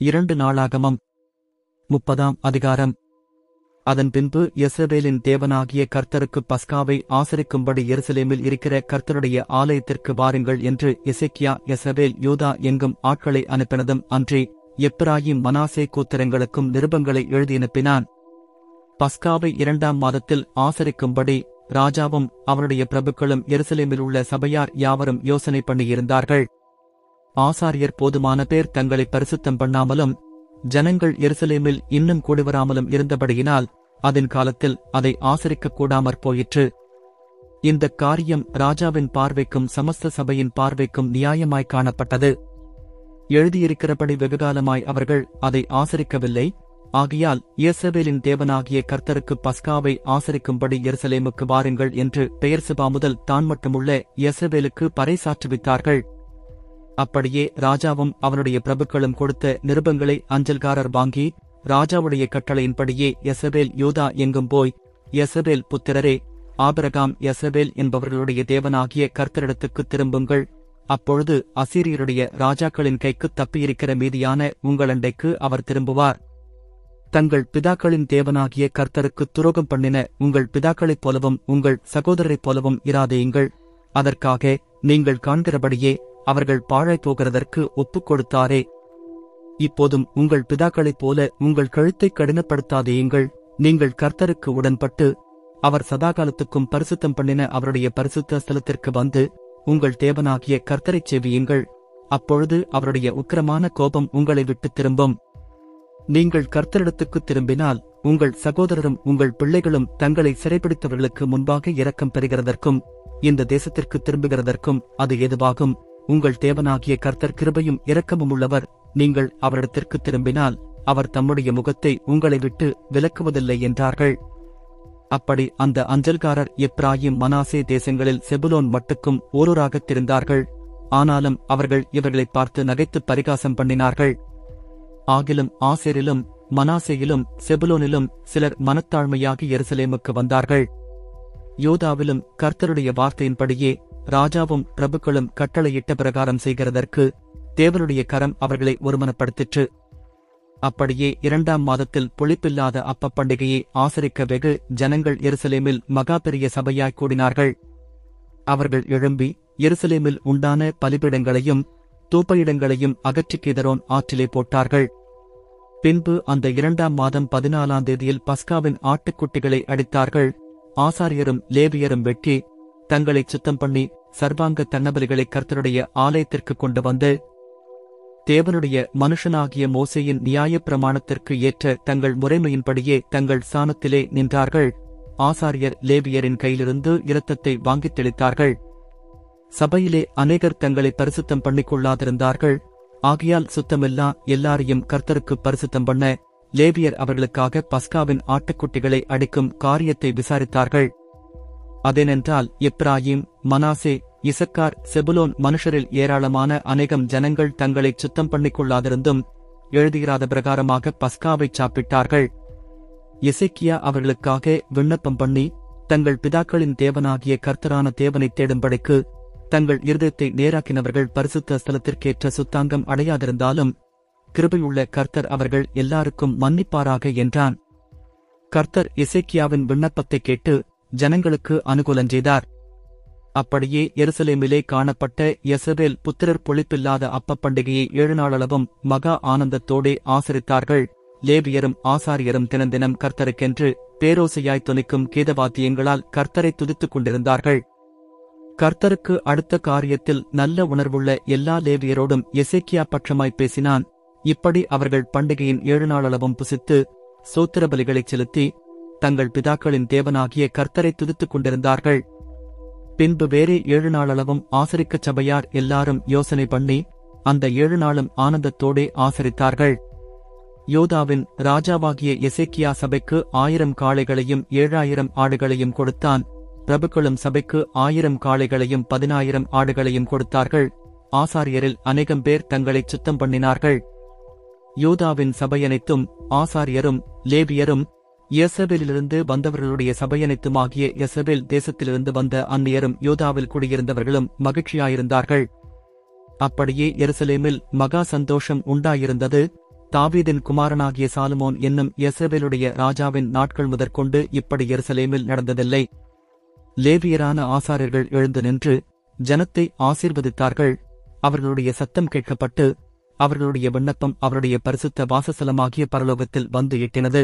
இரண்டு நாளாகமம். முப்பதாம் அதிகாரம். அதன் பின்பு எஸ்ரவேலின் தேவனாகிய கர்த்தருக்கு பஸ்காவை ஆசரிக்கும்படி எருசலேமில் இருக்கிற கர்த்தருடைய ஆலயத்திற்கு வாருங்கள் என்று எசேக்கியா எசபேல் யூதா எங்கும் ஆட்களை அனுப்பினதும் அன்றி எப்ராயிம் மனாசே கூத்திரங்களுக்கும் நிருபங்களை எழுதியனுப்பினான். பஸ்காவை இரண்டாம் மாதத்தில் ஆசரிக்கும்படி ராஜாவும் அவருடைய பிரபுக்களும் எருசலேமில் உள்ள சபையார் யாவரும் யோசனை பண்ணியிருந்தார்கள். ஆசாரியர் போதுமான பேர் தங்களை பரிசுத்தம் பண்ணாமலும் ஜனங்கள் எருசலேமில் இன்னும் கூடிவராமலும் இருந்தபடியினால் அதன் காலத்தில் அதை ஆசரிக்கக் கூடாமற் போயிற்று. இந்தக் காரியம் ராஜாவின் பார்வைக்கும் சமஸ்த சபையின் பார்வைக்கும் நியாயமாய் காணப்பட்டது. எழுதியிருக்கிறபடி வெகுகாலமாய் அவர்கள் அதை ஆசரிக்கவில்லை. ஆகையால் இயேசபேலின் தேவனாகிய கர்த்தருக்கு பஸ்காவை ஆசரிக்கும்படி எருசலேமுக்கு வாருங்கள் என்று பெயர்சபா முதல் தான் மட்டுமுள்ள இயேசபேலுக்கு பறைசாற்றுவித்தார்கள் அப்படியே ராஜாவும் அவனுடைய பிரபுக்களும் கொடுத்த நிருபங்களை அஞ்சல்காரர் வாங்கி ராஜாவுடைய கட்டளையின்படியே எசபேல் யூதா எங்கும் போய் எசபேல் புத்திரரே ஆபிரகாம் எசபேல் என்பவர்களுடைய தேவனாகிய கர்த்தரிடத்துக்கு திரும்புங்கள். அப்பொழுது அசீரியருடைய ராஜாக்களின் கைக்கு தப்பியிருக்கிற மீதியான உங்களண்டைக்கு அவர் திரும்புவார். தங்கள் பிதாக்களின் தேவனாகிய கர்த்தருக்கு துரோகம் பண்ணின உங்கள் பிதாக்களைப் போலவும் உங்கள் சகோதரரைப் போலவும் இராதேயுங்கள். அதற்காக நீங்கள் காண்கிறபடியே அவர்கள் பாழை போகிறதற்கு ஒப்புக் கொடுத்தாரே. இப்போதும் உங்கள் பிதாக்களைப் போல உங்கள் கழுத்தைக் கடினப்படுத்தாதேயுங்கள். நீங்கள் கர்த்தருக்கு உடன்பட்டு அவர் சதாகாலத்துக்கும் பரிசுத்தம் பண்ணின அவருடைய பரிசுத்த ஸ்தலத்திற்கு வந்து உங்கள் தேவனாகிய கர்த்தரைச் செவியுங்கள். அப்பொழுது அவருடைய உக்கிரமான கோபம் உங்களை விட்டு திரும்பும். நீங்கள் கர்த்தரிடத்துக்கு திரும்பினால் உங்கள் சகோதரரும் உங்கள் பிள்ளைகளும் தங்களை சிறைப்பிடித்தவர்களுக்கு முன்பாக இரக்கம் பெறுகிறதற்கும் இந்த தேசத்திற்கு திரும்புகிறதற்கும் அது எதுவாகும் உங்கள் தேவனாகிய கர்த்தர் கிருபையும் இரக்கமும் உள்ளவர். நீங்கள் அவரிடத்திற்கு திரும்பினால் அவர் தம்முடைய முகத்தை உங்களை விட்டு விலக்குவதில்லை என்றார்கள். அப்படி அந்த அஞ்சல்காரர் எப்ராயிம் மனாசே தேசங்களில் செபுலோன் மட்டுக்கும் ஓரூராகத் திருந்தார்கள். ஆனாலும் அவர்கள் இவர்களை பார்த்து நகைத்துப் பரிகாசம் பண்ணினார்கள். ஆகிலும் ஆசேரிலும் மனாசேயிலும் செபுலோனிலும் சிலர் மனத்தாழ்மையாகி எருசலேமுக்கு வந்தார்கள். யோதாவிலும் கர்த்தருடைய வார்த்தையின்படியே ராஜாவும் பிரபுக்களும் கட்டளையிட்ட பிரகாரம் செய்கிறதற்கு தேவனுடைய கரம் அவர்களை ஒருமனப்படுத்திற்று. அப்படியே இரண்டாம் மாதத்தில் புளிப்பில்லாத அப்ப பண்டிகையை ஆசரிக்க வெகு ஜனங்கள் எருசலேமில் மகா பெரிய சபையாய் கூடினார்கள். அவர்கள் எழும்பி எருசலேமில் உண்டான பலிபீடங்களையும் தூப்பையிடங்களையும் அகற்றி கிதரோன் ஆற்றிலே போட்டார்கள். பின்பு அந்த இரண்டாம் மாதம் பதினாலாம் தேதியில் பஸ்காவின் ஆட்டுக்குட்டிகளை அடித்தார்கள். ஆசாரியரும் லேவியரும் வெட்டி தங்களைச் சுத்தம் பண்ணி சர்வாங்க தன்னபலிகளை கர்த்தருடைய ஆலயத்திற்கு கொண்டு வந்து தேவனுடைய மனுஷனாகிய மோசையின் நியாயப் பிரமாணத்திற்கு ஏற்ற தங்கள் முறைமையின்படியே தங்கள் சாணத்திலே நின்றார்கள். ஆசாரியர் லேவியரின் கையிலிருந்து இரத்தத்தை வாங்கித் தெளித்தார்கள். சபையிலே அநேகர் தங்களை பரிசுத்தம் பண்ணிக் கொள்ளாதிருந்தார்கள் ஆகையால் சுத்தமில்லா எல்லாரையும் கர்த்தருக்கு பரிசுத்தம் பண்ண லேவியர் அவர்களுக்காக பஸ்காவின் ஆட்டுக்குட்டிகளை அடிக்கும் காரியத்தை விசாரித்தார்கள். அதேனென்றால் எப்ராஹிம் மனாசே இசக்கார் செபுலோன் மனுஷரில் ஏராளமான அநேகம் ஜனங்கள் தங்களை சுத்தம் பண்ணிக் கொள்ளாதிருந்தும் எழுதுகிறாத பிரகாரமாக பஸ்காவைச் சாப்பிட்டார்கள். இசைக்கியா அவர்களுக்காக விண்ணப்பம் பண்ணி தங்கள் பிதாக்களின் தேவனாகிய கர்த்தரான தேவனைத் தேடும்படிக்கு தங்கள் இருதயத்தை நேராக்கினவர்கள் பரிசுத்த ஸ்தலத்திற்கேற்ற சுத்தாங்கம் அடையாதிருந்தாலும் கிருபையுள்ள கர்த்தர் அவர்கள் எல்லாருக்கும் மன்னிப்பாராக என்றான். கர்த்தர் இசைக்கியாவின் விண்ணப்பத்தைக் கேட்டு ஜனங்களுக்கு அனுகூலஞ்செய்தார் அப்படியே எருசலேமிலே காணப்பட்ட எசபேல் புத்திரர் பொழிப்பில்லாத அப்பப் பண்டிகையை ஏழு நாளளவும் மகா ஆனந்தத்தோடே ஆசரித்தார்கள். லேவியரும் ஆசாரியரும் தினந்தினம் கர்த்தருக்கென்று பேரோசையாய் துணிக்கும் கீதவாத்தியங்களால் கர்த்தரை துதித்துக் கொண்டிருந்தார்கள். கர்த்தருக்கு அடுத்த காரியத்தில் நல்ல உணர்வுள்ள எல்லா லேவியரோடும் எசேக்கியா பட்சமாய் பேசினான். இப்படி அவர்கள் பண்டிகையின் ஏழு நாளளவும் புசித்து சோத்திரபலிகளைச் செலுத்தி தங்கள் பிதாக்களின் தேவனாகிய கர்த்தரை துதித்துக் கொண்டிருந்தார்கள். பின்பு வேறே ஏழு நாளளவும் ஆசரிக்கச் சபையார் எல்லாரும் யோசனை பண்ணி அந்த ஏழு நாளும் ஆனந்தத்தோடே ஆசரித்தார்கள். யோதாவின் ராஜாவாகிய எசேக்கியா சபைக்கு ஆயிரம் காளைகளையும் ஏழாயிரம் ஆடுகளையும் கொடுத்தான். பிரபுக்களும் சபைக்கு ஆயிரம் காளைகளையும் பதினாயிரம் ஆடுகளையும் கொடுத்தார்கள். ஆசாரியரில் அநேகம் பேர் தங்களைச் சுத்தம் பண்ணினார்கள். யோதாவின் சபையனைத்தும் ஆசாரியரும் லேவியரும் இயசபேலிலிருந்து வந்தவர்களுடைய சபையனைத்துமாகிய எசபேல் தேசத்திலிருந்து வந்த அந்நியரும் யோதாவில் குடியிருந்தவர்களும் மகிழ்ச்சியாயிருந்தார்கள். அப்படியே எருசலேமில் மகா சந்தோஷம் உண்டாயிருந்தது. தாவீதின் குமாரனாகிய சாலுமோன் என்னும் எசபேலுடைய ராஜாவின் நாட்கள் முதற்கொண்டு இப்படி எருசலேமில் நடந்ததில்லை. லேவியரான ஆசாரியர்கள் எழுந்து நின்று ஜனத்தை ஆசீர்வதித்தார்கள். அவர்களுடைய சத்தம் கேட்கப்பட்டு அவர்களுடைய விண்ணப்பம் அவருடைய பரிசுத்த வாசஸ்தலமாகிய பரலோகத்தில் வந்து எட்டினது.